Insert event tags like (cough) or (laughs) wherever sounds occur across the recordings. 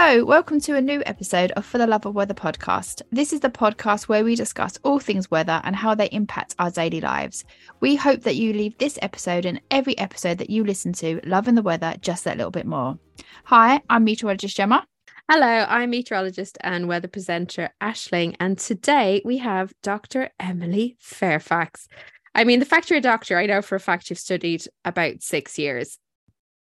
Hello, welcome to a new episode of For the Love of Weather podcast. This is the podcast where we discuss all things weather and how they impact our daily lives. We hope that you leave this episode and every episode that you listen to loving the weather just that little bit more. Hi, I'm meteorologist Gemma. Hello, I'm meteorologist and weather presenter Ashling, and today we have Dr. Emily Fairfax. I mean, the fact you're a doctor, I know for a fact you've studied about six years,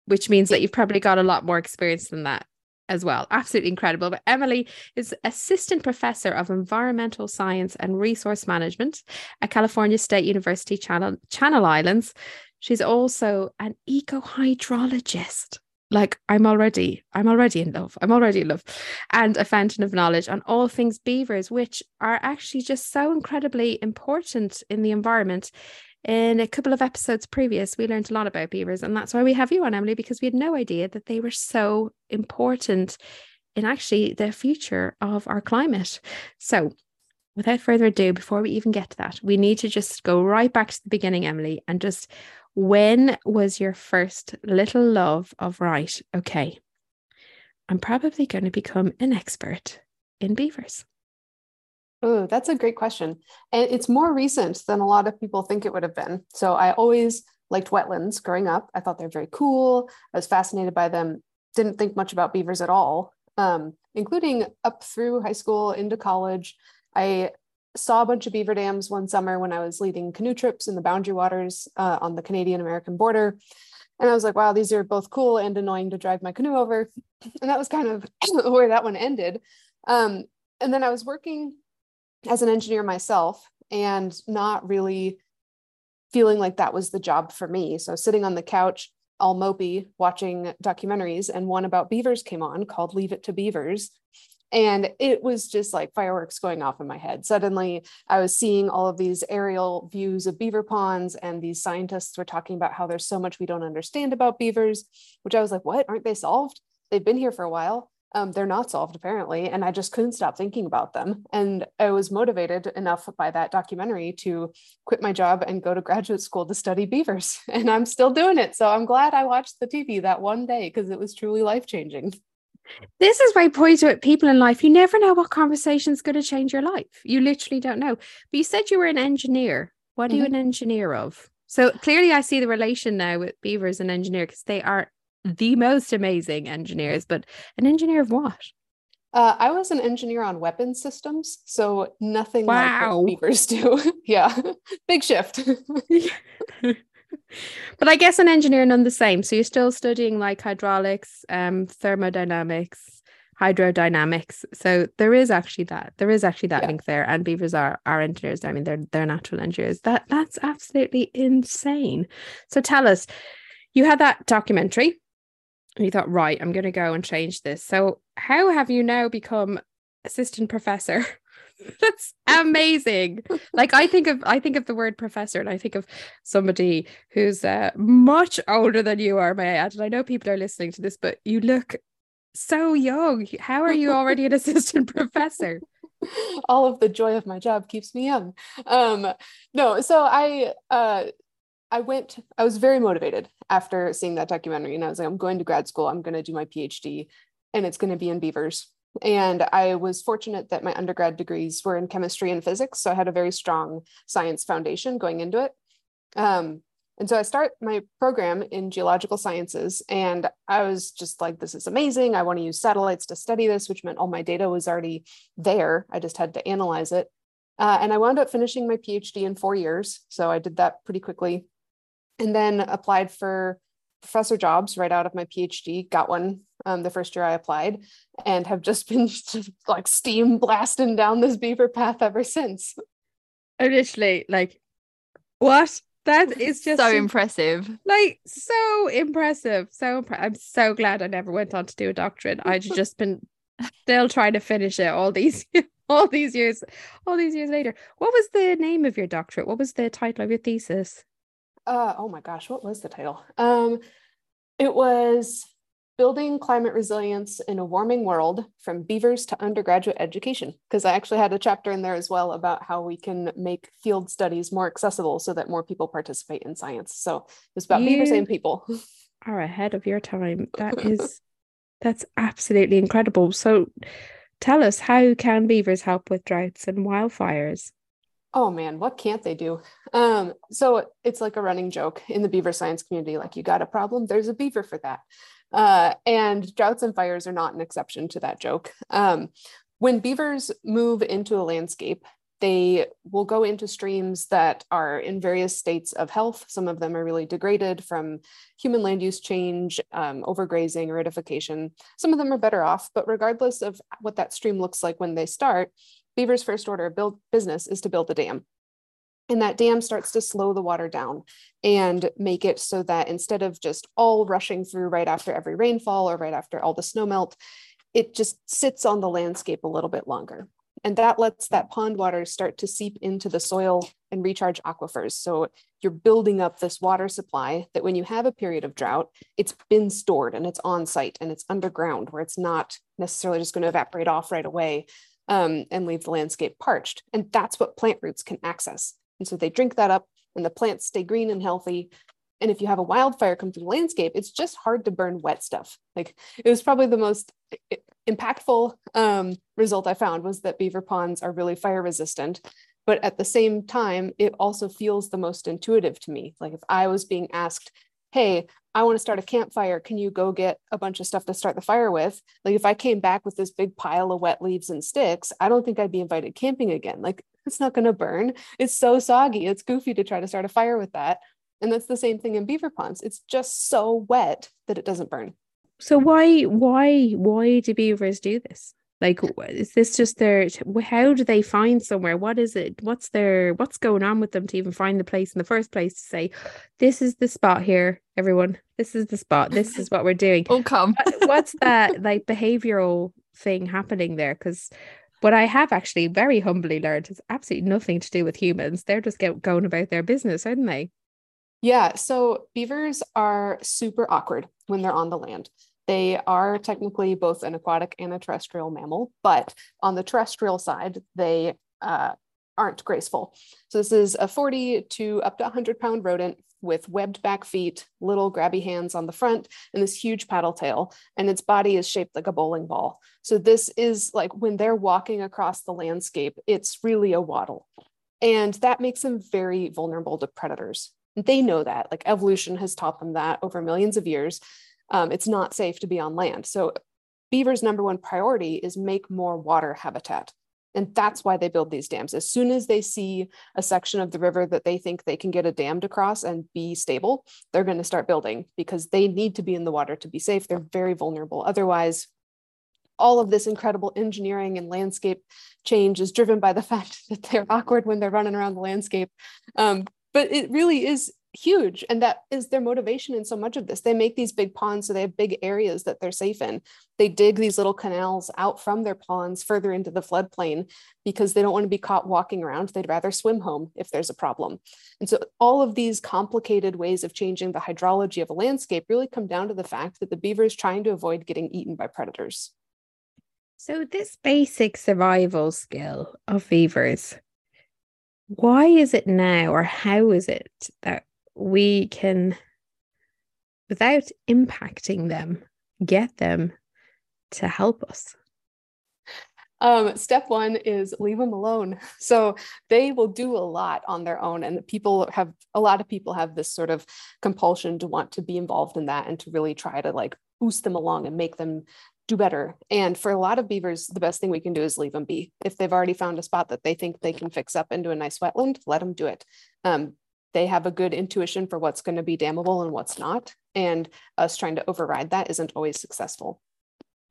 which means that you've probably got a lot more experience than that as well. Absolutely incredible. But Emily is assistant professor of environmental science and resource management at California State University Channel, Channel Islands. She's also an eco hydrologist. Like I'm already, I'm already in love. I'm already in love, and a fountain of knowledge on all things beavers, which are actually just so incredibly important in the environment in a couple of episodes previous, we learned a lot about beavers, and that's why we have you on, Emily, because we had no idea that they were so important in actually the future of our climate. So, without further ado, before we even get to that, we need to just go right back to the beginning, Emily, and just when was your first little love of right? Okay, I'm probably going to become an expert in beavers. Oh, that's a great question. And it's more recent than a lot of people think it would have been. So I always liked wetlands growing up. I thought they're very cool. I was fascinated by them. Didn't think much about beavers at all, um, including up through high school into college. I saw a bunch of beaver dams one summer when I was leading canoe trips in the boundary waters uh, on the Canadian American border. And I was like, wow, these are both cool and annoying to drive my canoe over. (clears throat) And that was kind of (clears throat) where that one ended. Um, and then I was working as an engineer myself and not really feeling like that was the job for me. So sitting on the couch, all mopey, watching documentaries, and one about beavers came on called Leave It to Beavers. And it was just like fireworks going off in my head. Suddenly, I was seeing all of these aerial views of beaver ponds, and these scientists were talking about how there's so much we don't understand about beavers, which I was like, what? Aren't they solved? They've been here for a while um, they're not solved apparently and i just couldn't stop thinking about them. And i was motivated enough by that documentary to quit my job and go to graduate school to study beavers (laughs) and i'm still doing it. So i'm glad i watched the tv that one day because it was truly life changing this is my point to people in life you never know what conversation is going to change your life. You literally don't know. But you said you were an engineer. What are mm-hmm. you an engineer of? So clearly i see the relation now with beavers and engineer because they are the most amazing engineers, but an engineer of what? Uh, I was an engineer on weapons systems, so nothing wow. like beavers do. (laughs) yeah, big shift. (laughs) but I guess an engineer none the same. So you're still studying like hydraulics, um, thermodynamics, hydrodynamics. So there is actually that. There is actually that yeah. link there. And beavers are are engineers. I mean, they're they're natural engineers. That that's absolutely insane. So tell us, you had that documentary and you thought, right, I'm going to go and change this. So, how have you now become assistant professor? (laughs) That's amazing. like I think of I think of the word professor and I think of somebody who's uh, much older than you are, may I add. And I know people are listening to this, but you look so young. How are you already an assistant (laughs) professor? All of the joy of my job keeps me young. Um, no, so I uh, I went, I was very motivated after seeing that documentary. And I was like, I'm going to grad school, I'm going to do my PhD, and it's going to be in beavers. And I was fortunate that my undergrad degrees were in chemistry and physics. So I had a very strong science foundation going into it. Um, and so I start my program in geological sciences, and I was just like, this is amazing. I want to use satellites to study this, which meant all my data was already there. I just had to analyze it. Uh, and I wound up finishing my PhD in four years. So I did that pretty quickly and then applied for professor jobs right out of my PhD, got one um, the first year I applied, and have just (laughs) been like steam blasting down this beaver path ever since. Initially, like, what? That is just so impressive. Like, so impressive. So impre- I'm so glad I never went on to do a doctorate. I'd (laughs) just been still trying to finish it all these (laughs) all these years, all these years later. What was the name of your doctorate? What was the title of your thesis? Uh, oh my gosh, what was the title? Um, it was Building Climate Resilience in a Warming World from Beavers to Undergraduate Education, because I actually had a chapter in there as well about how we can make field studies more accessible so that more people participate in science. So it was about you beavers and people. (laughs) Are ahead of your time. That (laughs) is That's absolutely incredible. So tell us, how can beavers help with droughts and wildfires? Oh man, what can't they do? Um, so it's like a running joke in the beaver science community like, you got a problem, there's a beaver for that. Uh, and droughts and fires are not an exception to that joke. Um, when beavers move into a landscape, they will go into streams that are in various states of health. Some of them are really degraded from human land use change, um, overgrazing, aridification. Some of them are better off, but regardless of what that stream looks like when they start, beaver's first order of build business is to build the dam. And that dam starts to slow the water down and make it so that instead of just all rushing through right after every rainfall or right after all the snow melt, it just sits on the landscape a little bit longer. And that lets that pond water start to seep into the soil and recharge aquifers. So you're building up this water supply that when you have a period of drought, it's been stored and it's on site and it's underground where it's not necessarily just going to evaporate off right away um, and leave the landscape parched. And that's what plant roots can access. And so they drink that up and the plants stay green and healthy. And if you have a wildfire come through the landscape, it's just hard to burn wet stuff. Like it was probably the most impactful um, result I found was that beaver ponds are really fire resistant. But at the same time, it also feels the most intuitive to me. Like if I was being asked, hey, I want to start a campfire. Can you go get a bunch of stuff to start the fire with? Like if I came back with this big pile of wet leaves and sticks, I don't think I'd be invited camping again. Like it's not going to burn. It's so soggy. It's goofy to try to start a fire with that. And that's the same thing in beaver ponds. It's just so wet that it doesn't burn. So why why why do beavers do this? Like is this just their how do they find somewhere? What is it? What's their what's going on with them to even find the place in the first place to say this is the spot here everyone. This is the spot. This is what we're doing. Oh come. what's that like behavioral thing happening there cuz what I have actually very humbly learned is absolutely nothing to do with humans. They're just get, going about their business, aren't they? Yeah. So beavers are super awkward when they're on the land. They are technically both an aquatic and a terrestrial mammal, but on the terrestrial side, they uh, aren't graceful. So this is a 40 to up to 100 pound rodent with webbed back feet, little grabby hands on the front, and this huge paddle tail. And its body is shaped like a bowling ball. So this is like when they're walking across the landscape, it's really a waddle. And that makes them very vulnerable to predators. They know that, like evolution has taught them that over millions of years um, it's not safe to be on land. So beaver's number one priority is make more water habitat. And that's why they build these dams. As soon as they see a section of the river that they think they can get a dam to cross and be stable, they're going to start building because they need to be in the water to be safe. They're very vulnerable. Otherwise, all of this incredible engineering and landscape change is driven by the (laughs) fact that they're awkward when they're running around the landscape. Um, but it really is huge and that is their motivation in so much of this. They make these big ponds so they have big areas that they're safe in. They dig these little canals out from their ponds further into the floodplain because they don't want to be caught walking around. They'd rather swim home if there's a problem. And so all of these complicated ways of changing the hydrology of a landscape really come down to the fact that the beaver is trying to avoid getting eaten by predators. So this basic survival skill of beavers why is it now or how is it that we can, without impacting them, get them to help us? Um, step one is leave them alone. (laughs) So they will do a lot on their own. And people have a lot of people have this sort of compulsion to want to be involved in that and to really try to like boost them along and make them do better. And for a lot of beavers, the best thing we can do is leave them be. If they've already found a spot that they think they can fix up into a nice wetland, let them do it. Um, they have a good intuition for what's going to be damnable and what's not. And us trying to override that isn't always successful.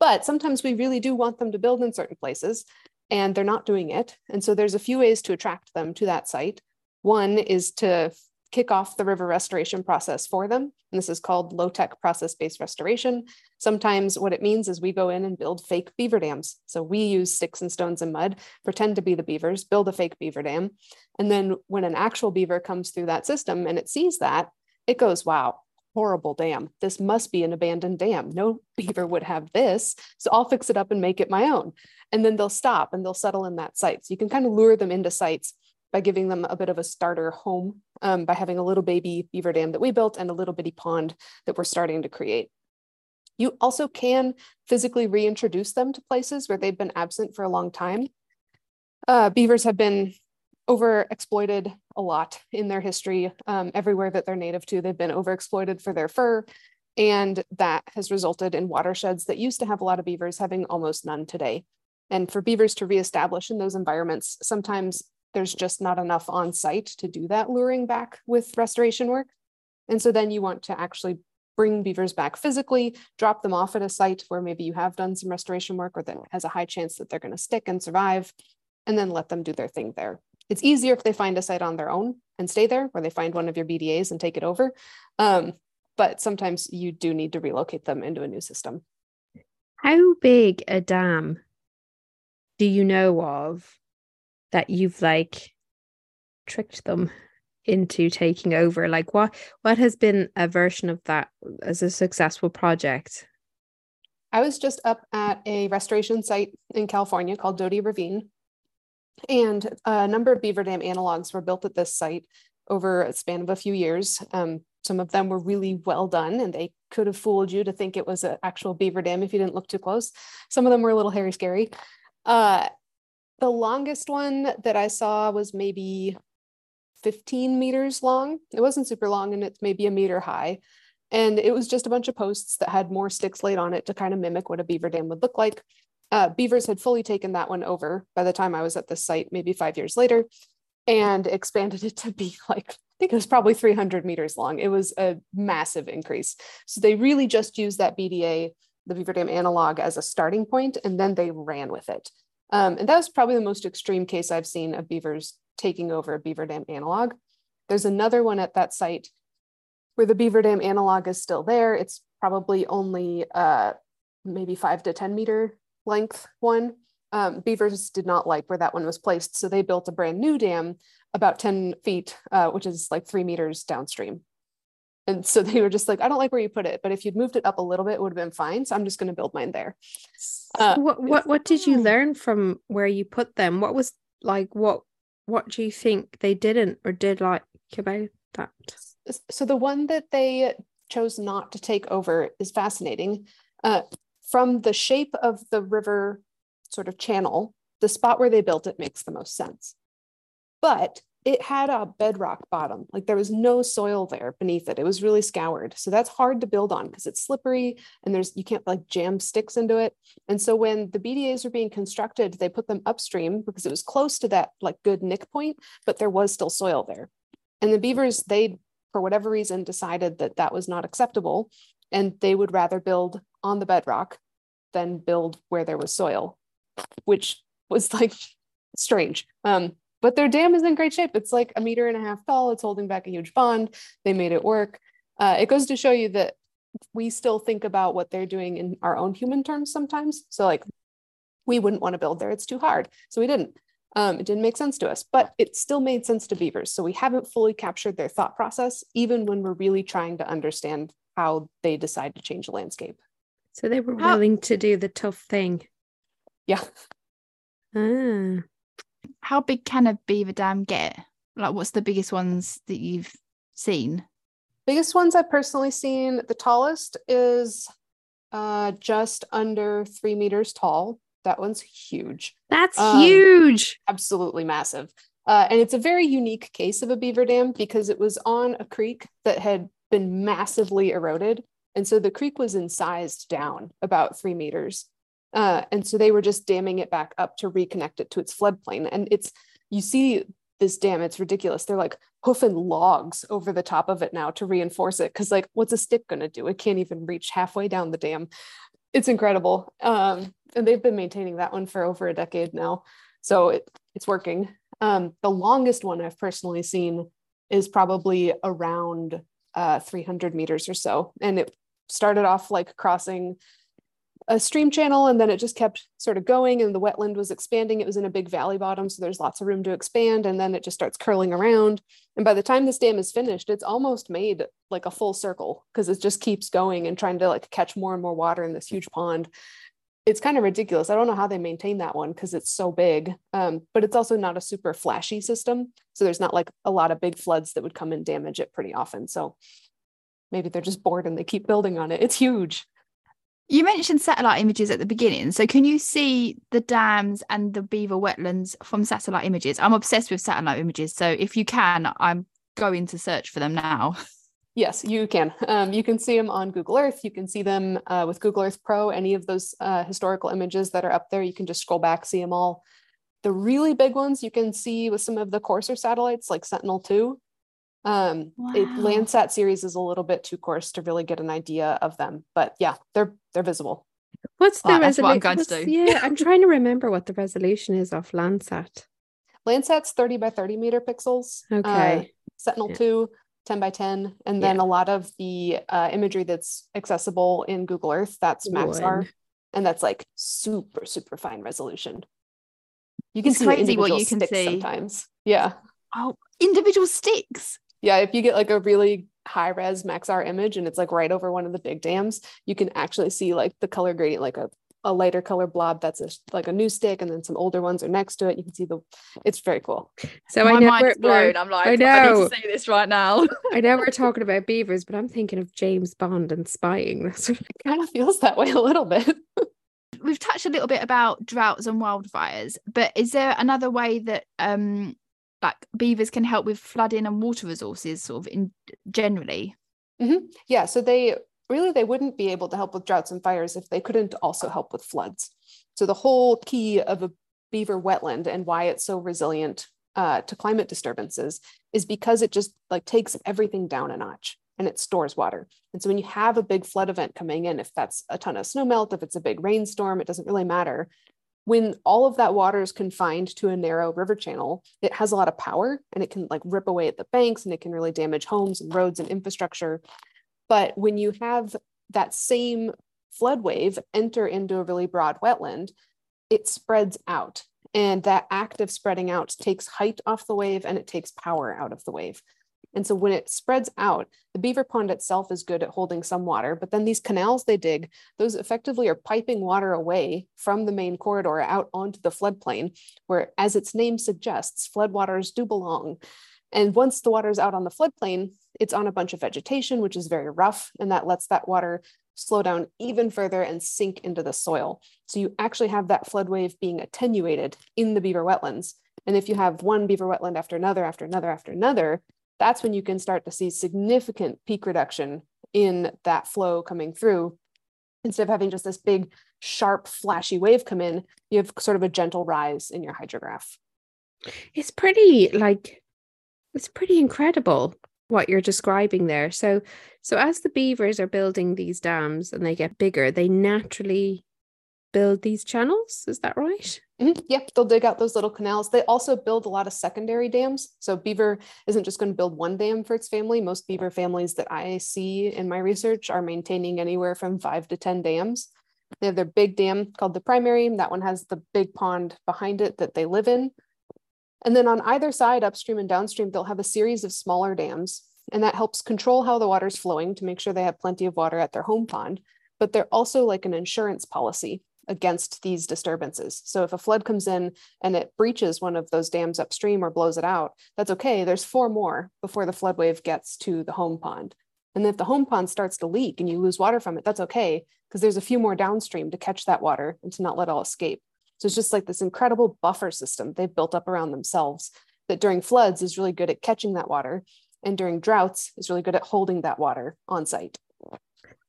But sometimes we really do want them to build in certain places and they're not doing it. And so there's a few ways to attract them to that site. One is to kick off the river restoration process for them. And this is called low tech process based restoration. Sometimes what it means is we go in and build fake beaver dams. So we use sticks and stones and mud, pretend to be the beavers, build a fake beaver dam. And then when an actual beaver comes through that system and it sees that, it goes, wow, horrible dam. This must be an abandoned dam. No beaver would have this. So I'll fix it up and make it my own. And then they'll stop and they'll settle in that site. So you can kind of lure them into sites by giving them a bit of a starter home um, by having a little baby beaver dam that we built and a little bitty pond that we're starting to create. You also can physically reintroduce them to places where they've been absent for a long time. Uh, beavers have been overexploited a lot in their history. Um, everywhere that they're native to, they've been overexploited for their fur. And that has resulted in watersheds that used to have a lot of beavers having almost none today. And for beavers to reestablish in those environments, sometimes there's just not enough on site to do that luring back with restoration work. And so then you want to actually bring beavers back physically, drop them off at a site where maybe you have done some restoration work or that has a high chance that they're going to stick and survive, and then let them do their thing there. It's easier if they find a site on their own and stay there, or they find one of your BDAs and take it over. Um, but sometimes you do need to relocate them into a new system. How big a dam do you know of that you've like tricked them into taking over? Like what what has been a version of that as a successful project? I was just up at a restoration site in california called Doty ravine and a number of beaver dam analogs were built at this site over a span of a few years. Um, some of them were really well done and they could have fooled you to think it was an actual beaver dam if you didn't look too close. Some of them were a little hairy scary. Uh, the longest one that i saw was maybe 15 meters long. It wasn't super long and it's maybe a meter high. And it was just a bunch of posts that had more sticks laid on it to kind of mimic what a beaver dam would look like. Uh, beavers had fully taken that one over by the time I was at this site, maybe five years later, and expanded (laughs) it to be like, I think it was probably 300 meters long. It was a massive increase. So they really just used that BDA, the Beaver Dam analog, as a starting point, and then they ran with it. Um, and that was probably the most extreme case I've seen of beavers taking over a beaver dam analog. There's another one at that site where the beaver dam analog is still there. It's probably only uh, maybe five to 10 meter length one. Um, beavers did not like where that one was placed. So they built a brand new dam about 10 feet, uh, which is like three meters downstream. And so they were just like, I don't like where you put it, but if you'd moved it up a little bit, it would have been fine. So I'm just going to build mine there. Uh, what what what did you learn from where you put them? What was like what what do you think they didn't or did like about that? So the one that they chose not to take over is fascinating. Uh, from the shape of the river sort of channel, the spot where they built it makes the most sense. But it had a bedrock bottom. Like there was no soil there beneath it. It was really scoured. So that's hard to build on because it's slippery and there's you can't like jam sticks into it. And so when the BDAs were being constructed, they put them upstream because it was close to that like good knickpoint, but there was still soil there. And the beavers, they for whatever reason decided that that was not acceptable and they would rather build on the bedrock than build where there was soil, which was like strange. Um, but their dam is in great shape. It's like a meter and a half tall. It's holding back a huge pond. They made it work. Uh, it goes to show you that we still think about what they're doing in our own human terms sometimes. So, like, we wouldn't want to build there. It's too hard. So, we didn't. Um, it didn't make sense to us, but it still made sense to beavers. So, we haven't fully captured their thought process, even when we're really trying to understand how they decide to change the landscape. So, they were willing to do the tough thing. Yeah. (laughs) Ah how big can a beaver dam get? Like, what's the biggest ones that you've seen? Biggest ones I've personally seen. The tallest is uh, just under three meters tall. That one's huge. That's um, huge. Absolutely massive. Uh, and it's a very unique case of a beaver dam because it was on a creek that had been massively eroded. And so the creek was incised down about three meters. Uh, and so they were just damming it back up to reconnect it to its floodplain. And it's, you see this dam, it's ridiculous. They're like hoofing logs over the top of it now to reinforce it. Cause like, what's a stick to do? It can't even reach halfway down the dam. It's incredible. Um, and they've been maintaining that one for over a decade now. So it, it's working. Um, the longest one I've personally seen is probably around uh, 300 meters or so. And it started off like crossing a stream channel and then it just kept sort of going and the wetland was expanding. It was in a big valley bottom, so there's lots of room to expand and then it just starts curling around. And by the time this dam is finished, it's almost made like a full circle because it just keeps going and trying to like catch more and more water in this huge pond. It's kind of ridiculous. I don't know how they maintain that one because it's so big, um, but it's also not a super flashy system. So there's not like a lot of big floods that would come and damage it pretty often. So maybe they're just bored and they keep building on it. It's huge. You mentioned satellite images at the beginning. So can you see the dams and the beaver wetlands from satellite images? I'm obsessed with satellite images. So if you can, I'm going to search for them now. (laughs) Yes, you can. Um, you can see them on Google Earth. You can see them uh, with Google Earth Pro. Any of those uh, historical images that are up there, you can just scroll back, see them all. The really big ones you can see with some of the coarser satellites like Sentinel 2. Um, wow. it, Landsat series is a little bit too coarse to really get an idea of them, but yeah, they're they're visible. What's the oh, resolution? I'm yeah, I'm trying to (laughs) remember what the resolution is of Landsat. Landsat's 30 by 30 meter pixels. Okay. Uh, Sentinel yeah. 2 10 by 10 and then yeah. a lot of the uh, imagery that's accessible in google earth that's maxar and that's like super super fine resolution you can it's see crazy what you can see sometimes yeah oh individual sticks yeah if you get like a really high res maxar image and it's like right over one of the big dams you can actually see like the color gradient like a a lighter color blob that's a, like a new stick and then some older ones are next to it. You can see the it's very cool. So My i know mind's blown. i'm like i know I need to say this right now. (laughs) I know we're talking about beavers but i'm thinking of james bond and spying. That's what it kind of feels that way a little bit. (laughs) We've touched a little bit about droughts and wildfires but is there another way that um like beavers can help with flooding and water resources sort of in generally mm-hmm. yeah so they really they wouldn't be able to help with droughts and fires if they couldn't also help with floods. So the whole key of a beaver wetland and why it's so resilient uh, to climate disturbances is because it just like takes everything down a notch and it stores water. And so when you have a big flood event coming in, if that's a ton of snow melt, if it's a big rainstorm, it doesn't really matter. When all of that water is confined to a narrow river channel, it has a lot of power and it can like rip away at the banks and it can really damage homes and roads and infrastructure. But when you have that same flood wave enter into a really broad wetland, it spreads out. And that act of spreading out takes height off the wave and it takes power out of the wave. And so when it spreads out, the beaver pond itself is good at holding some water, but then these canals they dig, those effectively are piping water away from the main corridor out onto the floodplain, where, as its name suggests, floodwaters do belong. And once the water is out on the floodplain, it's on a bunch of vegetation, which is very rough, and that lets that water slow down even further and sink into the soil. So you actually have that flood wave being attenuated in the beaver wetlands. And if you have one beaver wetland after another, after another, after another, that's when you can start to see significant peak reduction in that flow coming through. Instead of having just this big, sharp, flashy wave come in, you have sort of a gentle rise in your hydrograph. It's pretty like it's pretty incredible what you're describing there. So so as the beavers are building these dams and they get bigger, they naturally build these channels. Is that right? Mm-hmm. Yeah, they'll dig out those little canals. They also build a lot of secondary dams. So beaver isn't just going to build one dam for its family. Most beaver families that I see in my research are maintaining anywhere from five to 10 dams. They have their big dam called the primary. That one has the big pond behind it that they live in. And then on either side, upstream and downstream, they'll have a series of smaller dams. And that helps control how the water's flowing to make sure they have plenty of water at their home pond. But they're also like an insurance policy against these disturbances. So if a flood comes in and it breaches one of those dams upstream or blows it out, that's okay. There's four more before the flood wave gets to the home pond. And then if the home pond starts to leak and you lose water from it, that's okay because there's a few more downstream to catch that water and to not let all escape. So it's just like this incredible buffer system they've built up around themselves that during floods is really good at catching that water and during droughts is really good at holding that water on site.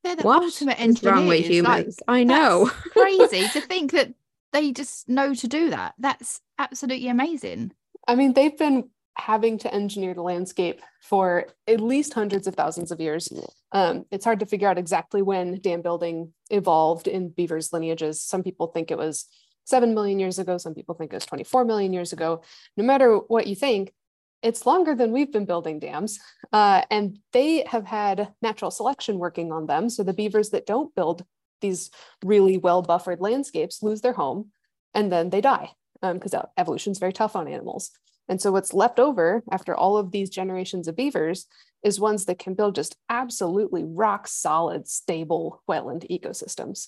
They're the what ultimate engineers. wrong with humans? Like, I know. (laughs) crazy to think that they just know to do that. That's absolutely amazing. I mean, they've been having to engineer the landscape for at least hundreds of thousands of years. Um, it's hard to figure out exactly when dam building evolved in beavers' lineages. Some people think it was 7 million years ago. Some people think it was 24 million years ago. No matter what you think, it's longer than we've been building dams. Uh, and they have had natural selection working on them. So the beavers that don't build these really well buffered landscapes lose their home and then they die because um, evolution is very tough on animals. And so what's left over after all of these generations of beavers is ones that can build just absolutely rock solid, stable wetland ecosystems.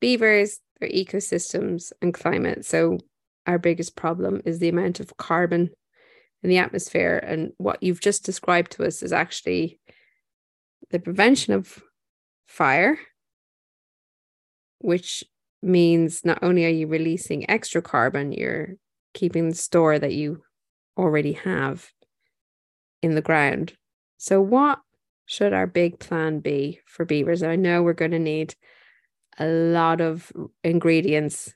Beavers their ecosystems and climate. So our biggest problem is the amount of carbon in the atmosphere. And what you've just described to us is actually the prevention of fire which means not only are you releasing extra carbon, you're keeping the store that you already have in the ground. So, what should our big plan be for beavers? I know we're going to need a lot of ingredients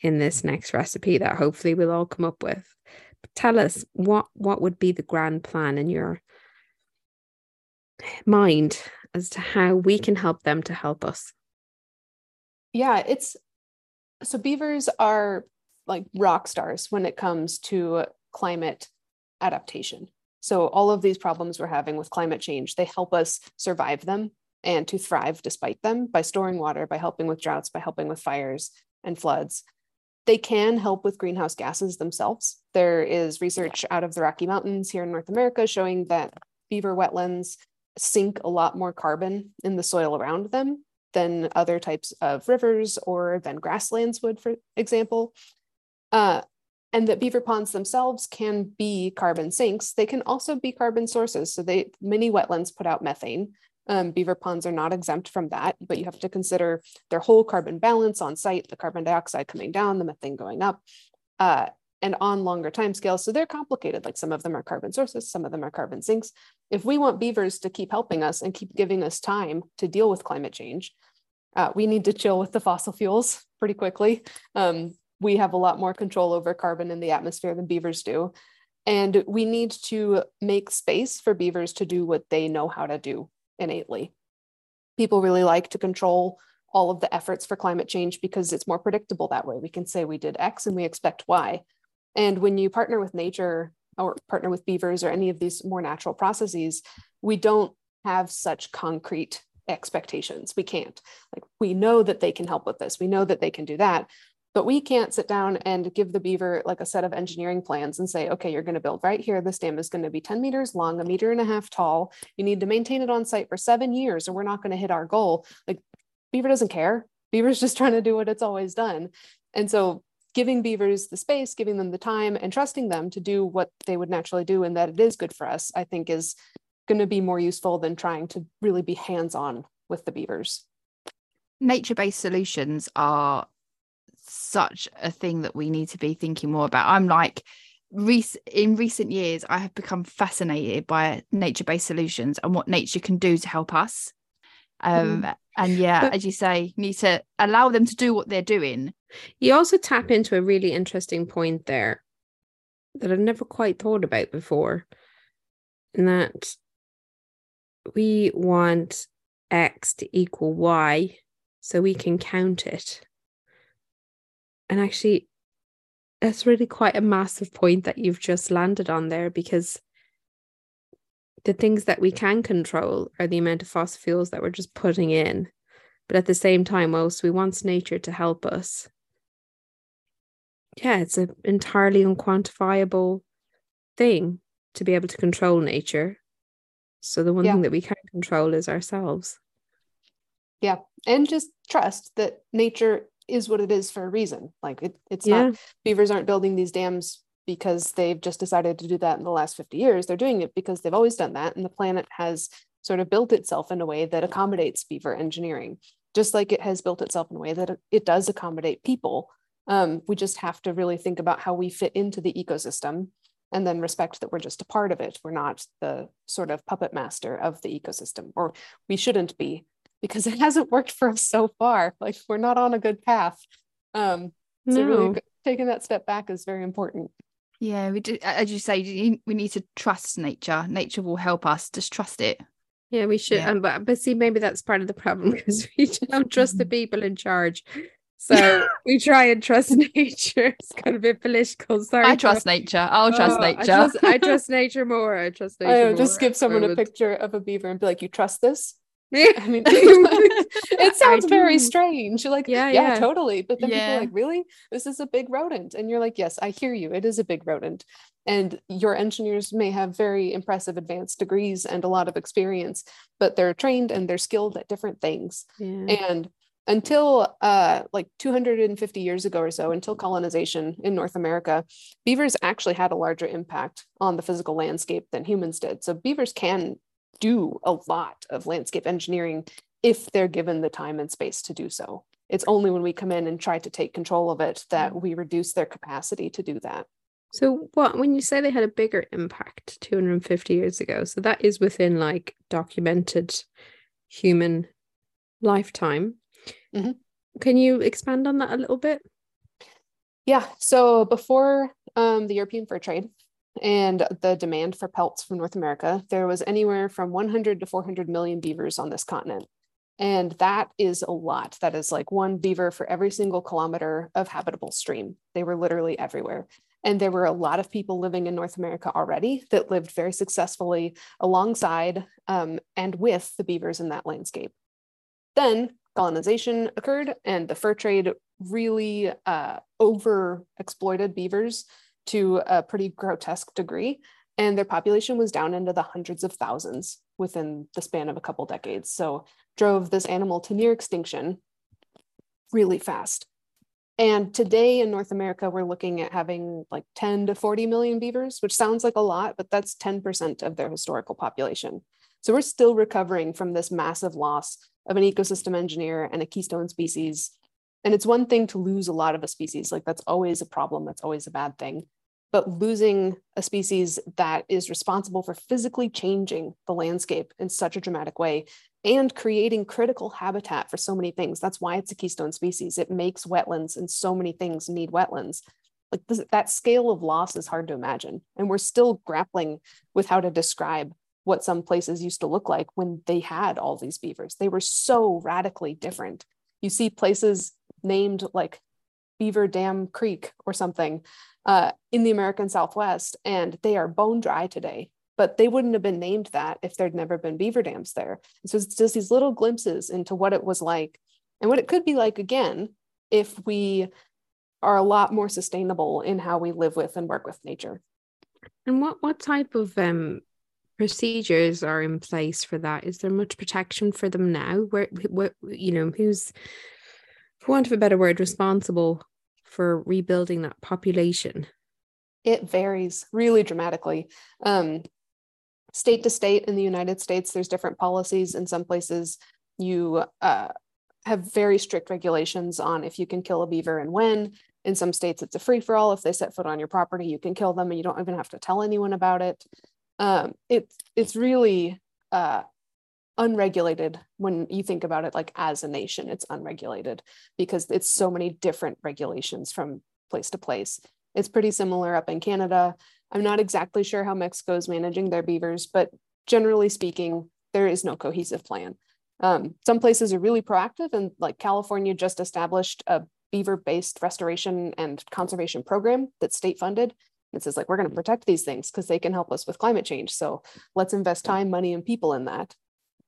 in this next recipe that hopefully we'll all come up with. Tell us what what would be the grand plan in your mind as to how we can help them to help us. Yeah, it's so beavers are like rock stars when it comes to climate adaptation. So all of these problems we're having with climate change, they help us survive them and to thrive despite them by storing water, by helping with droughts, by helping with fires and floods. They can help with greenhouse gases themselves. There is research out of the Rocky Mountains here in North America showing that beaver wetlands sink a lot more carbon in the soil around them than other types of rivers or than grasslands would, for example. Uh, and that beaver ponds themselves can be carbon sinks. They can also be carbon sources. So they many wetlands put out methane. Um, beaver ponds are not exempt from that, but you have to consider their whole carbon balance on site, the carbon dioxide coming down, the methane going up. Uh, and on longer time scales. So they're complicated. Like some of them are carbon sources, some of them are carbon sinks. If we want beavers to keep helping us and keep giving us time to deal with climate change, uh, we need to chill with the fossil fuels pretty quickly. Um, we have a lot more control over carbon in the atmosphere than beavers do. And we need to make space for beavers to do what they know how to do innately. People really like to control all of the efforts for climate change because it's more predictable that way. We can say we did X and we expect Y. And when you partner with nature or partner with beavers or any of these more natural processes, we don't have such concrete expectations. We can't. Like we know that they can help with this. We know that they can do that. But we can't sit down and give the beaver like a set of engineering plans and say, okay, you're going to build right here. This dam is going to be 10 meters long, a meter and a half tall. You need to maintain it on site for seven years, or we're not going to hit our goal. Like beaver doesn't care. Beaver's (laughs) just trying to do what it's always done. And so giving beavers the space, giving them the time, and trusting them to do what they would naturally do and that it is good for us, I think is going to be more useful than trying to really be hands on with the beavers. Nature based solutions are such a thing that we need to be thinking more about. I'm like, in recent years, I have become fascinated by nature based solutions and what nature can do to help us. Um, mm. And yeah, but, as you say, need to allow them to do what they're doing. You also tap into a really interesting point there that I've never quite thought about before. And that we want X to equal Y so we can count it. And actually, that's really quite a massive point that you've just landed on there because the things that we can control are the amount of fossil fuels that we're just putting in. But at the same time, whilst we want nature to help us, yeah, it's an entirely unquantifiable thing to be able to control nature. So the one yeah. thing that we can control is ourselves. Yeah. And just trust that nature is what it is for a reason. Like it, it's yeah. not beavers aren't building these dams because they've just decided to do that in the last 50 years. They're doing it because they've always done that. And the planet has sort of built itself in a way that accommodates beaver engineering, just like it has built itself in a way that it does accommodate people. Um, we just have to really think about how we fit into the ecosystem and then respect that we're just a part of it. We're not the sort of puppet master of the ecosystem, or we shouldn't be because it (laughs) hasn't worked for us so far. Like we're not on a good path. Um, so no. really taking that step back is very important. Yeah, we do. As you say, we need to trust nature. Nature will help us. Just trust it. Yeah, we should. Yeah. Um, but but see, maybe that's part of the problem (laughs) because we (laughs) don't trust the people in charge. So we try and trust nature. It's kind of a bit political. Sorry. I trust nature. I'll trust oh, nature. I trust, I trust, nature more. I trust nature. I just give someone a picture of a beaver and be like, "You trust this?" (laughs) I mean, (laughs) (laughs) it sounds very strange. You're like, yeah, yeah, yeah, totally. But then yeah. people are like, really? This is a big rodent. And you're like, yes, I hear you. It is a big rodent. And your engineers may have very impressive advanced degrees and a lot of experience, but they're trained and they're skilled at different things. And until uh, like 250 years ago or so, until colonization in North America, beavers actually had a larger impact on the physical landscape than humans did. So beavers can do a lot of landscape engineering if they're given the time and space to do so. It's only when we come in and try to take control of it that we reduce their capacity to do that. So what when you say they had a bigger impact 250 years ago, so that is within like documented human lifetime. Mhm. Can you expand on that a little bit? Yeah. So before um, the European fur trade and the demand for pelts from North America, there was anywhere from 100 to 400 million beavers on this continent. And that is a lot. That is like one beaver for every single kilometer of habitable stream. They were literally everywhere. And there were a lot of people living in North America already that lived very successfully alongside um, and with the beavers in that landscape. Then colonization occurred, and the fur trade really uh, over exploited beavers to a pretty grotesque degree. And their population was down into the hundreds of thousands within the span of a couple decades. So, drove this animal to near extinction really fast. And today in North America, we're looking at having like 10 to 40 million beavers, which sounds like a lot, but that's 10% of their historical population. So we're still recovering from this massive loss of an ecosystem engineer and a keystone species. And it's one thing to lose a lot of a species, like that's always a problem, that's always a bad thing. But losing a species that is responsible for physically changing the landscape in such a dramatic way and creating critical habitat for so many things. That's why it's a keystone species. It makes wetlands, and so many things need wetlands. Like this, that scale of loss is hard to imagine. And we're still grappling with how to describe what some places used to look like when they had all these beavers. They were so radically different. You see places named like Beaver Dam Creek or something uh, in the American Southwest, and they are bone dry today. But they wouldn't have been named that if there'd never been beaver dams there. And so it's just these little glimpses into what it was like and what it could be like again if we are a lot more sustainable in how we live with and work with nature. And what what type of um procedures are in place for that? Is there much protection for them now? Where what you know who's for want of a better word responsible for rebuilding that population? It varies really dramatically. Um, state to state in the United States, there's different policies. In some places, you uh, have very strict regulations on if you can kill a beaver and when. In some states, it's a free for all. If they set foot on your property, you can kill them and you don't even have to tell anyone about it. Um, it's it's really uh, unregulated when you think about it like as a nation. It's unregulated because it's so many different regulations from place to place. It's pretty similar up in Canada. I'm not exactly sure how Mexico is managing their beavers, but generally speaking, there is no cohesive plan. Um, some places are really proactive, and like California just established a beaver based restoration and conservation program that's state funded. It says, like, we're going to protect these things because they can help us with climate change. So let's invest time, money, and people in that.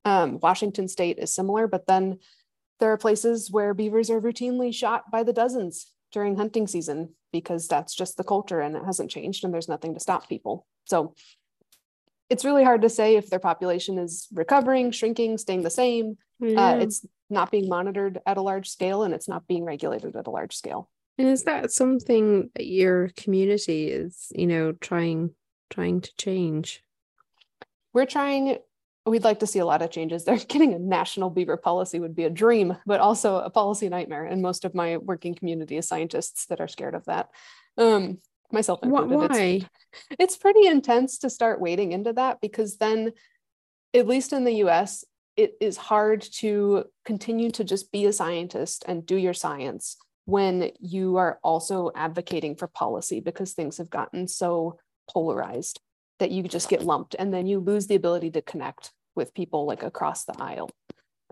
Um, Washington state is similar, but then there are places where beavers are routinely shot by the dozens during hunting season because that's just the culture and it hasn't changed and there's nothing to stop people. So it's really hard to say if their population is recovering, shrinking, staying the same. Yeah. Uh, it's not being monitored at a large scale and it's not being regulated at a large scale. And is that something that your community is, you know, trying trying to change? We're trying we'd like to see a lot of changes there. (laughs) Getting a national beaver policy would be a dream, but also a policy nightmare. And most of my working community is scientists that are scared of that. Um, myself included. Why? It's, it's pretty intense to start wading into that because then, at least in the US, it is hard to continue to just be a scientist and do your science when you are also advocating for policy because things have gotten so polarized that you just get lumped and then you lose the ability to connect with people like across the aisle.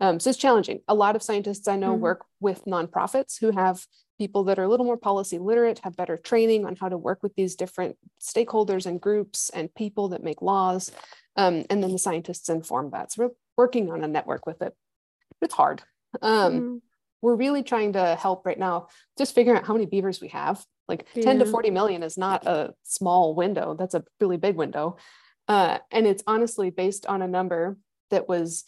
Um, so it's challenging. A lot of scientists I know mm-hmm. work with nonprofits who have people that are a little more policy literate, have better training on how to work with these different stakeholders and groups and people that make laws. Um, and then the scientists inform that. So we're working on a network with it. It's hard. Um, mm-hmm. We're really trying to help right now, just figuring out how many beavers we have like yeah. 10 to 40 million is not a small window. That's a really big window. Uh, and it's honestly based on a number that was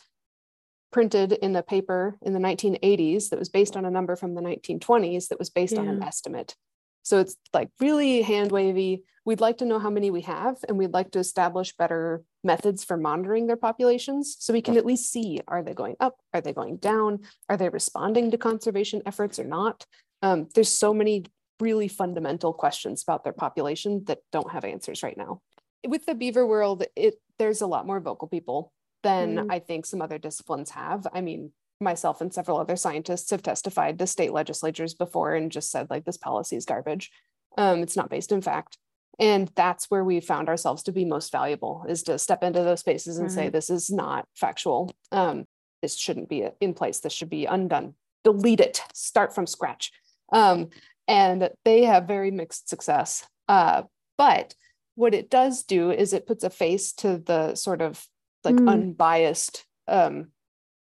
printed in a paper in the 1980s that was based on a number from the 1920s that was based yeah. on an estimate. So it's like really hand wavy. We'd like to know how many we have, and we'd like to establish better methods for monitoring their populations so we can at least see are they going up are they going down are they responding to conservation efforts or not um, there's so many really fundamental questions about their population that don't have answers right now. With the beaver world it there's a lot more vocal people than mm. i think some other disciplines have. I mean myself and several other scientists have testified to state legislatures before and just said like this policy is garbage. Um, it's not based in fact. And that's where we found ourselves to be most valuable is to step into those spaces and say this is not factual. Um, this shouldn't be in place. This should be undone. Delete it. Start from scratch. Um, and they have very mixed success uh, but what it does do is it puts a face to the sort of like mm. unbiased um,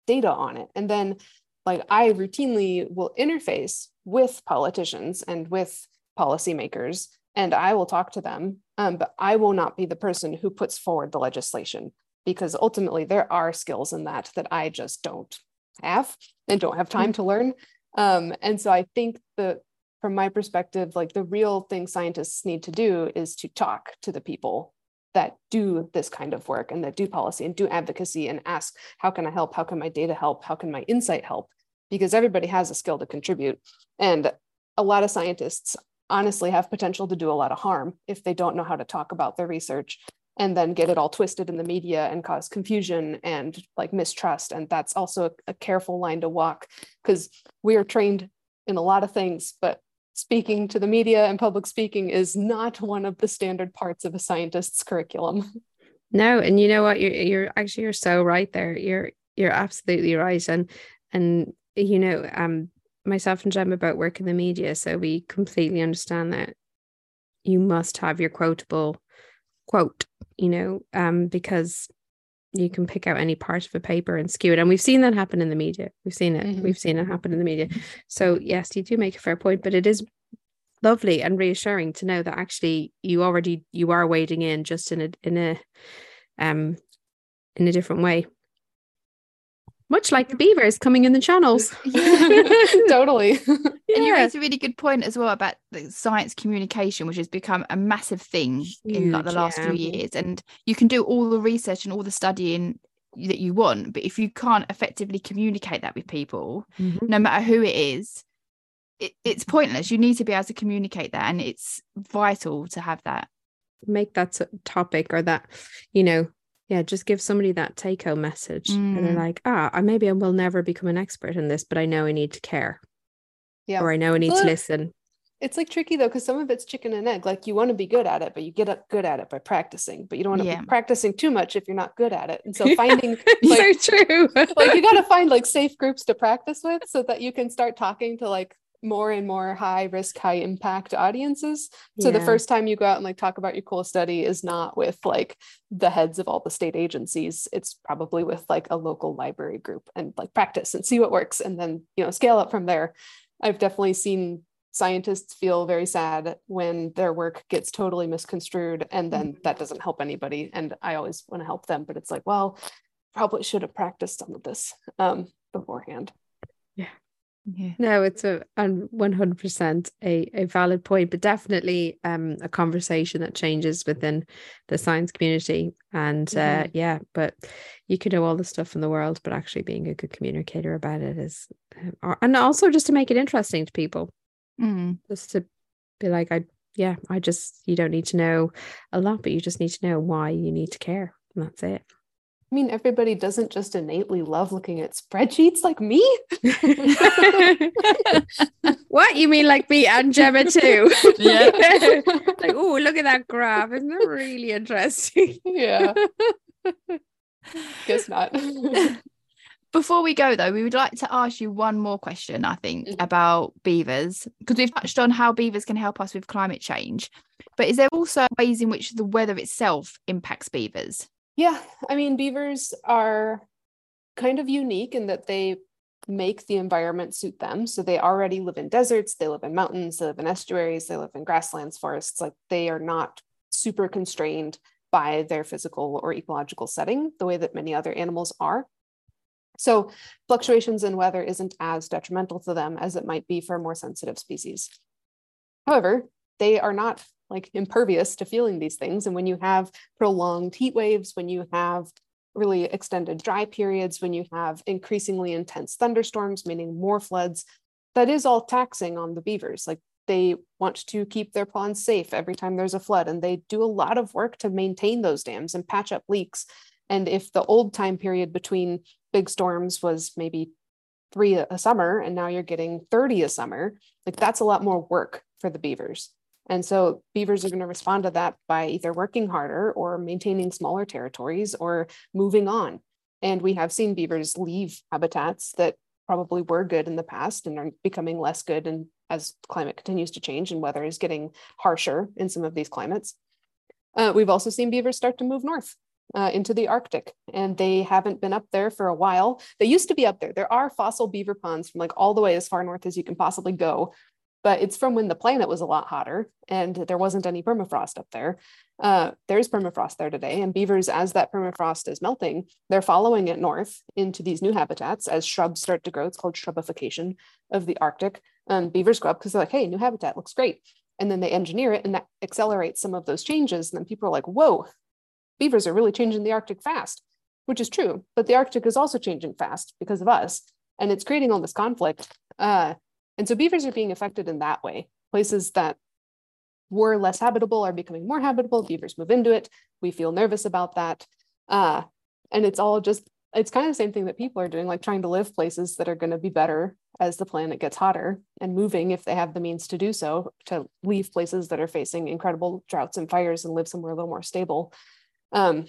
data on it and then like i routinely will interface with politicians and with policymakers and I will talk to them, um, but I will not be the person who puts forward the legislation because ultimately there are skills in that that I just don't have and don't have time to learn. Um, and so I think that from my perspective, like the real thing scientists need to do is to talk to the people that do this kind of work and that do policy and do advocacy and ask, how can I help? How can my data help? How can my insight help? Because everybody has a skill to contribute. And a lot of scientists honestly have potential to do a lot of harm if they don't know how to talk about their research and then get it all twisted in the media and cause confusion and like mistrust and that's also a, careful line to walk because we are trained in a lot of things but speaking to the media and public speaking is not one of the standard parts of a scientist's curriculum. No and you know what? You're, you're actually you're so right there. You're you're absolutely right. And and you know um myself and Jem about work in the media, so we completely understand that you must have your quotable quote, you know, um, because you can pick out any part of a paper and skew it. And we've seen that happen in the media. We've seen it. Mm-hmm. We've seen it happen in the media. So yes, you do make a fair point, but it is lovely and reassuring to know that actually you already you are wading in just in a in a um in a different way much like the beavers coming in the channels. (laughs) totally. yeah. (laughs) And you raise a really good point as well about the science communication, which has become a massive thing Huge, in like the last yeah. few years. And you can do all the research and all the studying that you want, but if you can't effectively communicate that with people, mm-hmm. no matter who it is, it, it's pointless. You need to be able to communicate that, and it's vital to have that. Make that topic or that, you know, yeah just give somebody that take home message mm. and they're mm. like ah maybe i will never become an expert in this but i know i need to care yeah or i know i need to listen it's like tricky though because some of it's chicken and egg like you want to be good at it but you get up good at it by practicing but you don't want to yeah. be practicing too much if you're not good at it and so (laughs) finding (laughs) like, so true like you (laughs) got to find like safe groups to practice with so that you can start talking to like more and more high risk high impact audiences. So yeah. the first time you go out and like talk about your cool study is not with like the heads of all the state agencies. It's probably with like a local library group and like practice and see what works and then you know scale up from there. I've definitely seen scientists feel very sad when their work gets totally misconstrued and then mm-hmm. that doesn't help anybody. And i always want to help them but it's like well probably should have practiced some of this um, beforehand yeah. No, it's a and one hundred percent a a valid point, but definitely um a conversation that changes within the science community. And uh, mm-hmm. uh, yeah, but you can know all the stuff in the world, but actually being a good communicator about it is, uh, and also just to make it interesting to people, mm. just to be like, I yeah, I just you don't need to know a lot, but you just need to know why you need to care, and that's it. I mean, everybody doesn't just innately love looking at spreadsheets like me. (laughs) what you mean, like me and Gemma too? Yeah. (laughs) like, oh, look at that graph! Isn't it really interesting? yeah. (laughs) Guess not. Before we go, though, we would like to ask you one more question, I think, mm-hmm. about beavers, because we've touched on how beavers can help us with climate change. But is there also ways in which the weather itself impacts beavers? Yeah, I mean, beavers are kind of unique in that they make the environment suit them. So they already live in deserts, they live in mountains, they live in estuaries, they live in grasslands, forests. Like they are not super constrained by their physical or ecological setting the way that many other animals are. So fluctuations in weather isn't as detrimental to them as it might be for more sensitive species. However, they are not like impervious to feeling these things. And when you have prolonged heat waves, when you have really extended dry periods, when you have increasingly intense thunderstorms, meaning more floods, that is all taxing on the beavers. Like they want to keep their ponds safe every time there's a flood, and they do a lot of work to maintain those dams and patch up leaks. And if the old time period between big storms was maybe three a summer, and now you're getting 30 a summer, like that's a lot more work for the beavers. And so beavers are going to respond to that by either working harder or maintaining smaller territories or moving on. And we have seen beavers leave habitats that probably were good in the past and are becoming less good and as climate continues to change and weather is getting harsher in some of these climates. Uh, we've also seen beavers start to move north uh, into the Arctic, and they haven't been up there for a while. They used to be up there. There are fossil beaver ponds from like all the way as far north as you can possibly go but it's from when the planet was a lot hotter and there wasn't any permafrost up there. Uh, there's permafrost there today, and beavers, as that permafrost is melting, they're following it north into these new habitats as shrubs start to grow. It's called shrubification of the Arctic. Um, beavers go up because they're like, hey, new habitat looks great. And then they engineer it, and that accelerates some of those changes. And then people are like, whoa, beavers are really changing the Arctic fast, which is true. But the Arctic is also changing fast because of us. And it's creating all this conflict. Uh, and so beavers are being affected in that way. Places that were less habitable are becoming more habitable. Beavers move into it. We feel nervous about that. Uh, and it's all just, it's kind of the same thing that people are doing, like trying to live places that are going to be better as the planet gets hotter and moving if they have the means to do so, to leave places that are facing incredible droughts and fires and live somewhere a little more stable. Um,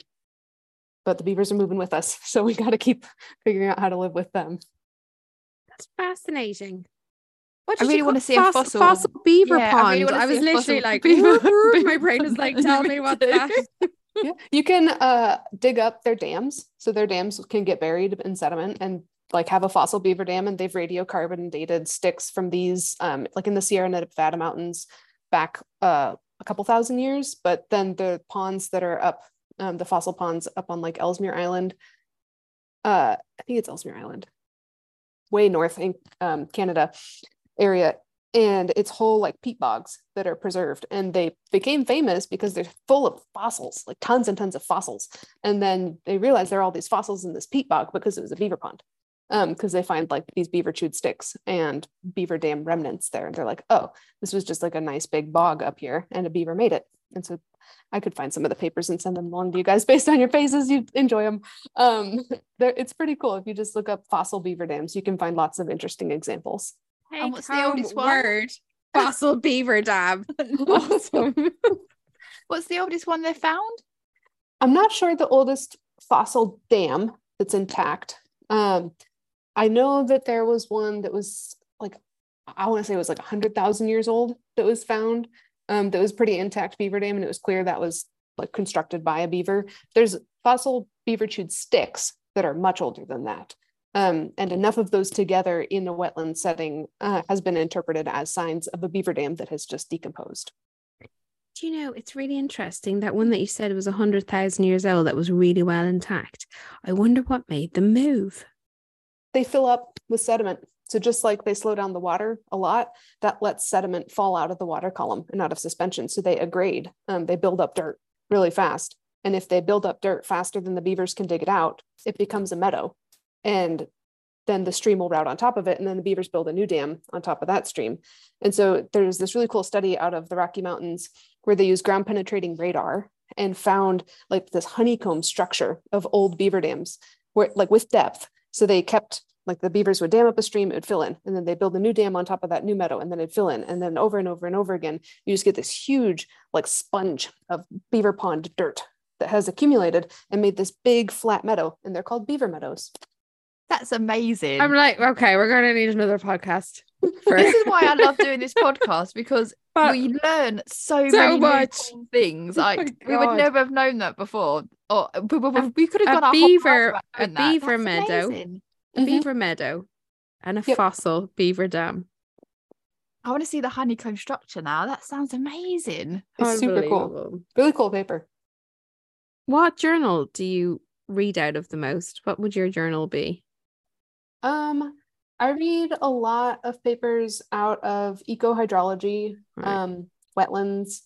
but the beavers are moving with us. (laughs) So we got to keep figuring out how to live with them. That's fascinating. I really want to see a fossil fossil beaver Yeah, I pond. really I, was literally like, beaver. (laughs) my brain is like, (laughs) tell me what that. (laughs) yeah. You can uh, dig up their dams. So their dams can get buried in sediment and like have a fossil beaver dam and they've radiocarbon dated sticks from these um, like in the Sierra Nevada mountains back uh, a couple thousand years. But then the ponds that are up, um, the fossil ponds up on like Ellesmere Island, uh, I think it's Ellesmere Island, way north in um, Canada area and it's whole like peat bogs that are preserved and they became famous because they're full of fossils like tons and tons of fossils. And then they realized there are all these fossils in this peat bog because it was a beaver pond because um, they find like these beaver chewed sticks and beaver dam remnants there. And they're like oh this was just like a nice big bog up here and a beaver made it. And so i could find some of the papers and send them along to you guys (laughs) based on your faces you enjoy them um, (laughs) it's pretty cool. If you just look up fossil beaver dams you can find lots of interesting examples Take And what's the oldest one? word? Fossil beaver dam. (laughs) Awesome. What's the oldest one they found? I'm not sure the oldest fossil dam that's intact. Um, I know that there was one that was like, I want to say it was like 100,000 years old that was found. Um, that was pretty intact beaver dam, and it was clear that was like constructed by a beaver. There's fossil beaver chewed sticks that are much older than that. Um, and enough of those together in a wetland setting uh, has been interpreted as signs of a beaver dam that has just decomposed. Do you know, it's really interesting that one that you said was 100,000 years old that was really well intact. I wonder what made them move. They fill up with sediment. So just like they slow down the water a lot, that lets sediment fall out of the water column and out of suspension. So they aggrade. Um, they build up dirt really fast. And if they build up dirt faster than the beavers can dig it out, it becomes a meadow. And then the stream will route on top of it. And then the beavers build a new dam on top of that stream. And so there's this really cool study out of the Rocky Mountains where they use ground penetrating radar and found like this honeycomb structure of old beaver dams where like with depth. So they kept like the beavers would dam up a stream, it would fill in, and then they build a new dam on top of that new meadow, and then it'd fill in, and then over and over and over again, you just get this huge like sponge of beaver pond dirt that has accumulated and made this big flat meadow, and they're called beaver meadows. That's amazing. I'm like, okay, we're going to need another podcast. For... this is why I love doing this (laughs) podcast because But- we learn so, So many much. things. Oh Like my we would never have known that before. Or we, we- A- we could have a gone our whole lives beaver- a knowing that. beaver That's meadow. amazing. a Mhm. beaver meadow and a Yep. fossil beaver dam. I want to see the honeycomb structure now. That sounds amazing. It's super cool. Unbelievable. Really cool paper. What journal do you read out of the most? What would your journal be? Um, I read a lot of papers out of ecohydrology, Right. um, wetlands,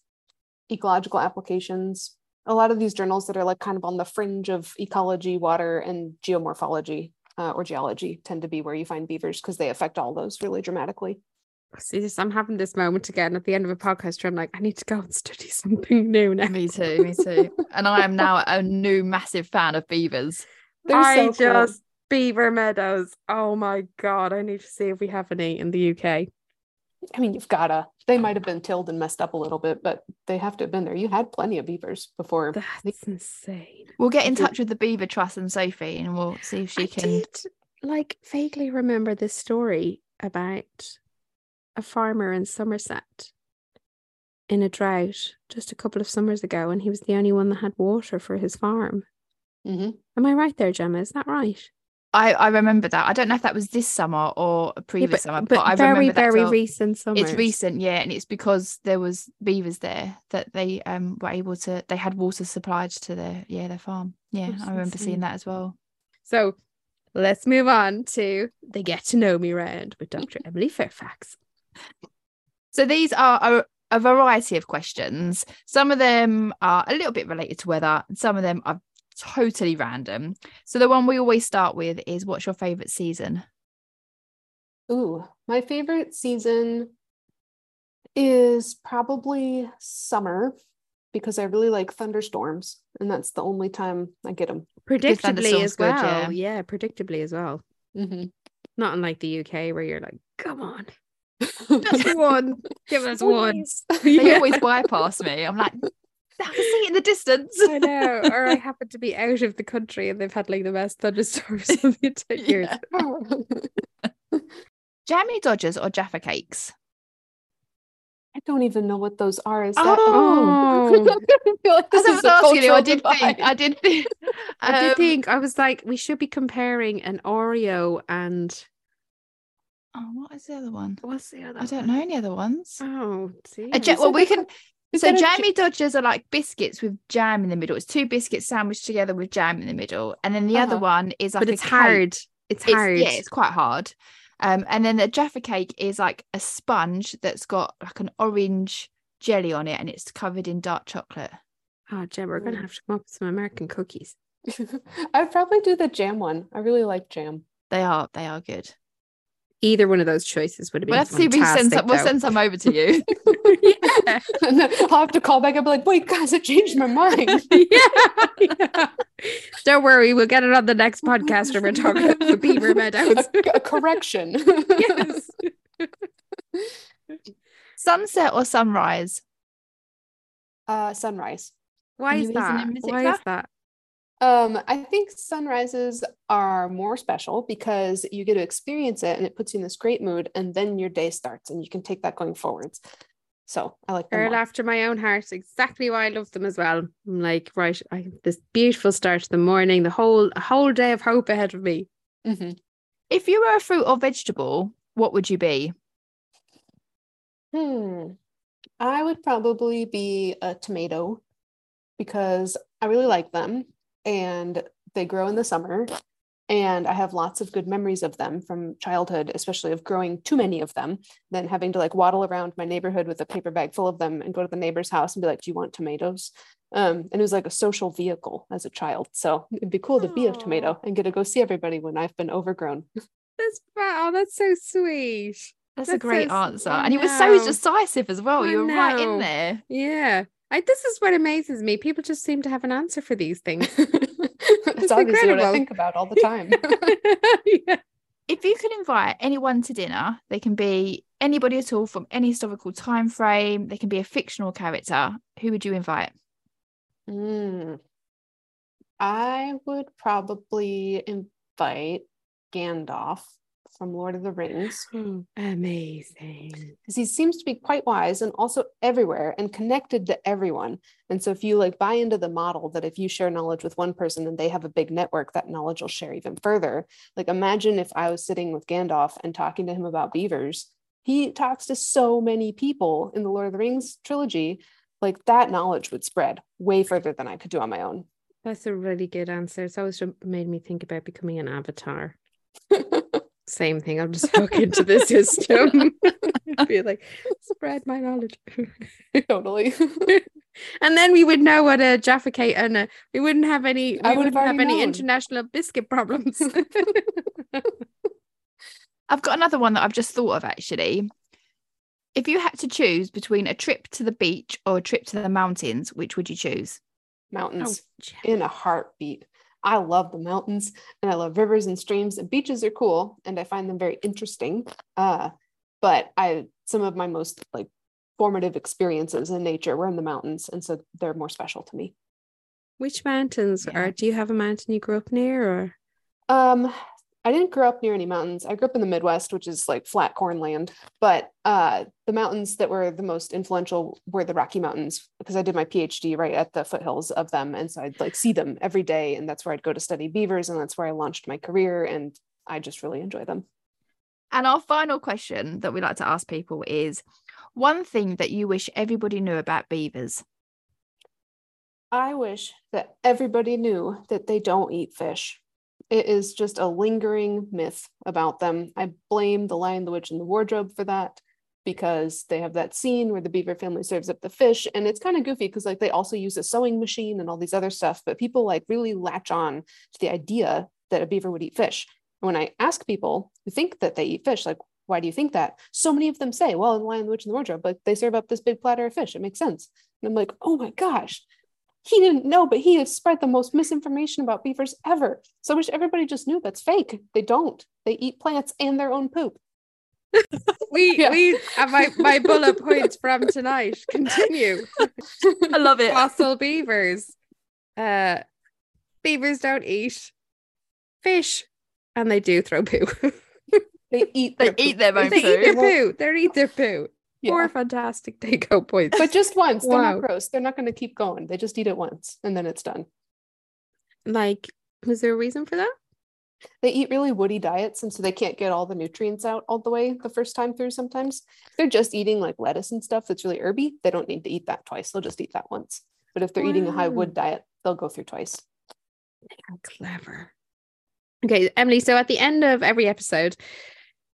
ecological applications. A lot of these journals that are like kind of on the fringe of ecology, water, and geomorphology uh, or geology tend to be where you find beavers because they affect all those really dramatically. See this, I'm having this moment again at the end of a podcast where I'm like, I need to go and study something new now. Me too, me too. and I am now a new massive fan of beavers. They're I so just Beaver Meadows. Oh my god, I need to see if we have any in the UK. I mean, you've gotta. They might have been tilled and messed up a little bit, but they have to have been there. You had plenty of beavers before. That's insane. We'll get in touch with the Beaver Trust and Sophie, and we'll see if she I can. did like vaguely remember this story about a farmer in Somerset in a drought just a couple of summers ago, and he was the only one that had water for his farm. hmm Am I right there, Gemma? Is that right? I, I remember that. I don't know if that was this summer or a previous summer, but, I very, remember that very till- recent summer. It's recent, yeah, and it's because there was beavers there that they um were able to. They had water supplied to their yeah their farm. Yeah, That's I remember insane. seeing that as well. So let's move on to the get to know me round with Dr. Emily Fairfax. So these are a, a variety of questions. Some of them are a little bit related to weather, and some of them are totally random. So the one we always start with is what's your favorite season? Ooh, my favorite season is probably summer because I really like thunderstorms, and that's the only time I get them. Predictably thunderstorms as good, well. yeah. yeah, predictably as well. Mm-hmm. Not unlike the UK where you're like, come on, (laughs) Just one. Give us one. They (laughs) Yeah. always bypass me. I'm like, I can see it in the distance. I know. Or I happen to be out of the country and they've had like the best thunderstorms (laughs) of the 10 years. (laughs) Yeah. Jammy Dodgers or Jaffa Cakes? I don't even know what those are. Is that? Oh. (laughs) I like this I was asking you, I cultural did think. I did think. I did um, think, I was like, we should be comparing an Oreo and Oh, what is the other one? what's the other I don't know any other ones. Oh, see. A ja- is well, it we can. Is So that a j- jammy dodgers are like biscuits with jam in the middle. It's two biscuits sandwiched together with jam in the middle, and then the other Uh-huh. one is like but a it's cake. hard. It's It's, hard. yeah, it's quite hard. Um, and then the Jaffa cake is like a sponge that's got like an orange jelly on it, and it's covered in dark chocolate. Oh, Jem, we're gonna Mm. have to come up with some American cookies. (laughs) I'd probably do the jam one. I really like jam. They are they are good. Either one of those choices would have been We'll have to see if we send fantastic, some. We'll send some over to you. yeah. and then I'll have to call back and be like, wait, guys, I changed my mind. (laughs) yeah, yeah. Don't worry, we'll get it on the next podcast when we're talking about the Beaver (laughs) Meadows. a, a correction. (laughs) yes. Sunset or sunrise? Uh, sunrise. Why Any is that? Why is that? Um, I think sunrises are more special because you get to experience it and it puts you in this great mood, and then your day starts and you can take that going forwards. So I like them after my own heart. Exactly why I love them as well. I'm like, right, I have this beautiful start to the morning, the whole a whole day of hope ahead of me. Mhm. If you were a fruit or vegetable, what would you be? Hmm. I would probably be a tomato because I really like them and they grow in the summer. And I have lots of good memories of them from childhood, especially of growing too many of them, then having to like waddle around my neighborhood with a paper bag full of them and go to the neighbor's house and be like, Do you want tomatoes? Um, and it was like a social vehicle as a child. So it'd be cool to be a tomato and get to go see everybody when I've been overgrown. (laughs) That's wow, that's so sweet. That's, That's a great so answer. I And you were so decisive as well. I You were right in there. Yeah. I, this is what amazes me. People just seem to have an answer for these things. (laughs) That's obviously what incredible. I think about all the time. (laughs) yeah. If you could invite anyone to dinner, they can be anybody at all from any historical time frame. They can be a fictional character. Who would you invite? Mm. I would probably invite Gandalf from Lord of the Rings hmm. Amazing. because he seems to be quite wise and also everywhere and connected to everyone. And so if you like buy into the model that if you share knowledge with one person and they have a big network, that knowledge will share even further. Like imagine if I was sitting with Gandalf and talking to him about beavers. He talks to so many people in the Lord of the Rings trilogy. Like that knowledge would spread way further than I could do on my own. That's a really good answer. It's always made me think about becoming an avatar. Same thing. I'll just hook into the system. (laughs) Be like, spread my knowledge. (laughs) totally. and then we would know what a Jaffa cake and a, we wouldn't have any we I would have wouldn't have any international biscuit problems. (laughs) I've got another one that I've just thought of actually. If you had to choose between a trip to the beach or a trip to the mountains, which would you choose? Mountains oh, J- in a heartbeat. I love the mountains and I love rivers and streams and beaches are cool and I find them very interesting. Uh, but I some of my most like formative experiences in nature were in the mountains and so they're more special to me. Which mountains Yeah. or do you have a mountain you grew up near or Um, I didn't grow up near any mountains. I grew up in the Midwest, which is like flat corn land. But uh, the mountains that were the most influential were the Rocky Mountains because I did my PhD right at the foothills of them, and so I'd like see them every day, and that's where I'd go to study beavers, and that's where I launched my career, and I just really enjoy them. And our final question that we like to ask people is one thing that you wish everybody knew about beavers. I wish that everybody knew that they don't eat fish. It is just a lingering myth about them. I blame The Lion, the Witch, and the Wardrobe for that because they have that scene where the beaver family serves up the fish. And it's kind of goofy because like they also use a sewing machine and all these other stuff, but people like really latch on to the idea that a beaver would eat fish. And when I ask people who think that they eat fish, like, why do you think that? So many of them say, well, in The Lion, the Witch, and the Wardrobe, but they serve up this big platter of fish. It makes sense. And I'm like, oh my gosh, he didn't know, but he has spread the most misinformation about beavers ever. So I wish everybody just knew that's fake. They don't. They eat plants and their own poop. (laughs) we (laughs) Yeah. we have my, my bullet points from tonight. Continue. I love it. Fossil beavers. Uh beavers don't eat fish. And they do throw poo. (laughs) They eat. They their eat their own they poo. eat their poo. They eat their poo. Yeah. Four fantastic (laughs) take points. But just once. They're Wow. not gross. They're not going to keep going. They just eat it once and then it's done. like, was there a reason for that? They eat really woody diets, and so they can't get all the nutrients out all the way the first time through. Sometimes they're just eating like lettuce and stuff that's really herby. They don't need to eat that twice. They'll just eat that once. But if they're eating a high wood diet, they'll go through twice. How clever. Okay, Emily. So at the end of every episode,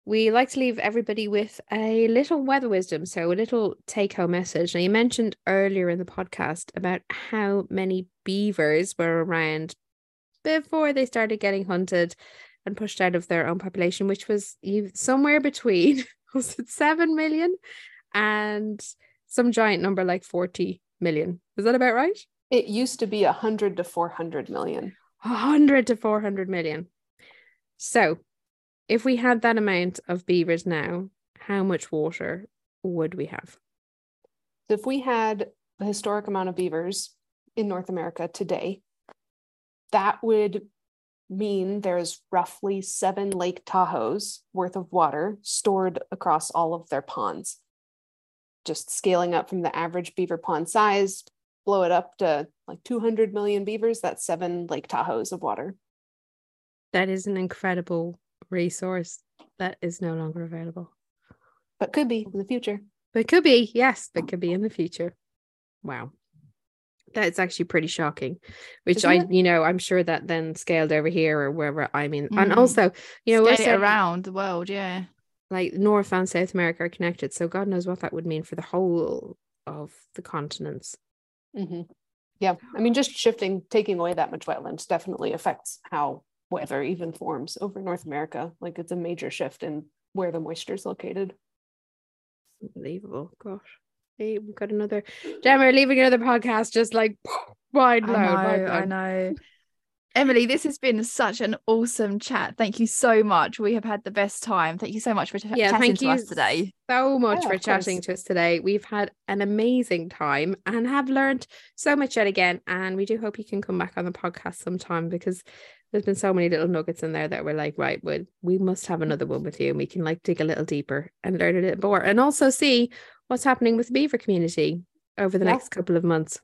we like to leave everybody with a little weather wisdom. So a little take home message. Now, you mentioned earlier in the podcast about how many beavers were around before they started getting hunted and pushed out of their own population, which was somewhere between (laughs) was it seven million and some giant number like 40 million. Is that about right? It used to be a hundred to four hundred million. 100 to 400 million. So, if we had that amount of beavers now, how much water would we have? So if we had the historic amount of beavers in North America today, that would mean there's roughly seven Lake Tahoes worth of water stored across all of their ponds. Just scaling up from the average beaver pond size, blow it up to like 200 million beavers, that's seven Lake Tahoes of water. That is an incredible resource that is no longer available. But could be in the future. But could be, yes, but could be in the future. Wow. That's actually pretty shocking, which Isn't I, it? you know, I'm sure that then scaled over here or wherever I'm in. And Mm. also, you know, we're Scale it saying, around the world, yeah. like North and South America are connected. So God knows what that would mean for the whole of the continents. Mhm. Yeah. I mean, just shifting, taking away that much wetlands definitely affects how weather even forms over North America. Like it's a major shift in where the moisture is located. Unbelievable. Gosh. Hey, we've got another Gemma, we're leaving another podcast just like (laughs) wide I load. wide know, I know. Emily, this has been such an awesome chat. Thank you so much. We have had the best time. Thank you so much for ch- Yeah, chatting thank to you us today. so much Yeah, for chatting course. to us today. We've had an amazing time and have learned so much yet again. And we do hope you can come back on the podcast sometime because there's been so many little nuggets in there that we're like, right, we we must have another one with you and we can like dig a little deeper and learn a little more and also see what's happening with the beaver community over the Yeah. next couple of months.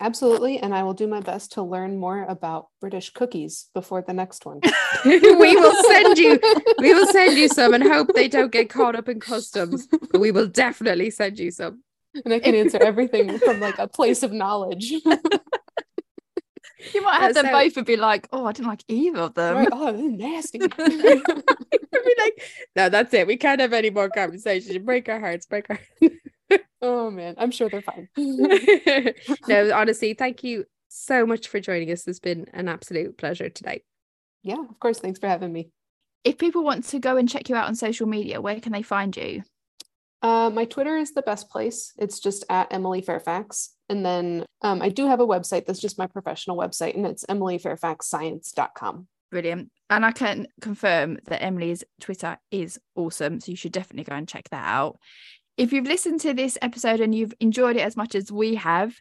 Absolutely. And I will do my best to learn more about British cookies before the next one. (laughs) we will send you we will (laughs) send you some and hope they don't get caught up in customs but we will definitely send you some and I can (laughs) answer everything from like a place of knowledge. (laughs) You might have Yeah, them so- both and be like, oh, I didn't like either of them. Right? Oh, nasty. (laughs) Be like no that's it we can't have any more conversations break our hearts break our (laughs) oh man, I'm sure they're fine. no, honestly, thank you so much for joining us. It's been an absolute pleasure today. Yeah, of course. Thanks for having me. If people want to go and check you out on social media, where can they find you? Uh, my Twitter is the best place. It's just at Emily Fairfax. And then um, I do have a website that's just my professional website, and it's emilyfairfaxscience.com. Brilliant. And I can confirm that Emily's Twitter is awesome. So you should definitely go and check that out. If you've listened to this episode and you've enjoyed it as much as we have,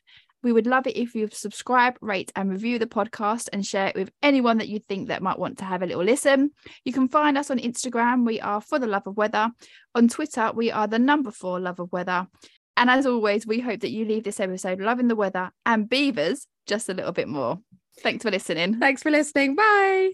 we would love it if you subscribe, rate, and review the podcast and share it with anyone that you think that might want to have a little listen. You can find us on Instagram. We are for the love of weather. On Twitter, we are the number four love of weather. And as always, we hope that you leave this episode loving the weather and beavers just a little bit more. Thanks for listening. Thanks for listening. Bye.